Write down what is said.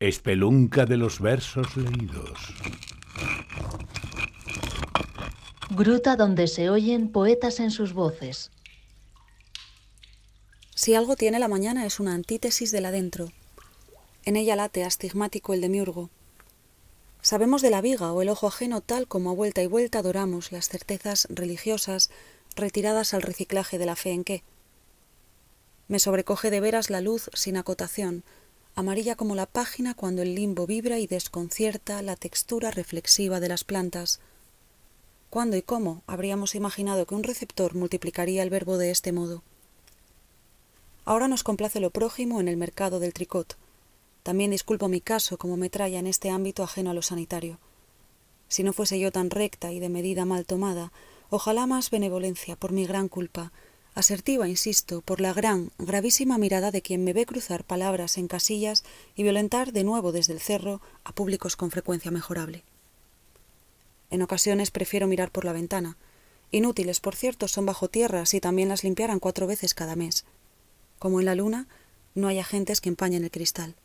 Espelunca de los versos leídos. Gruta donde se oyen poetas en sus voces. Si algo tiene la mañana es una antítesis de la dentro. En ella late astigmático el demiurgo. Sabemos de la viga o el ojo ajeno tal como a vuelta y vuelta adoramos las certezas religiosas retiradas al reciclaje de la fe en qué. Me sobrecoge de veras la luz sin acotación, amarilla como la página cuando el limbo vibra y desconcierta la textura reflexiva de las plantas. ¿Cuándo y cómo habríamos imaginado que un receptor multiplicaría el verbo de este modo? Ahora nos complace lo prójimo en el mercado del tricot. También disculpo mi caso como metralla en este ámbito ajeno a lo sanitario. Si no fuese yo tan recta y de medida mal tomada, ojalá más benevolencia por mi gran culpa, asertiva, insisto, por la gran, gravísima mirada de quien me ve cruzar palabras en casillas y violentar de nuevo desde el cerro a públicos con frecuencia mejorable. En ocasiones prefiero mirar por la ventana. Inútiles, por cierto, son bajo tierra si también las limpiaran cuatro veces cada mes. Como en la luna, no hay agentes que empañen el cristal.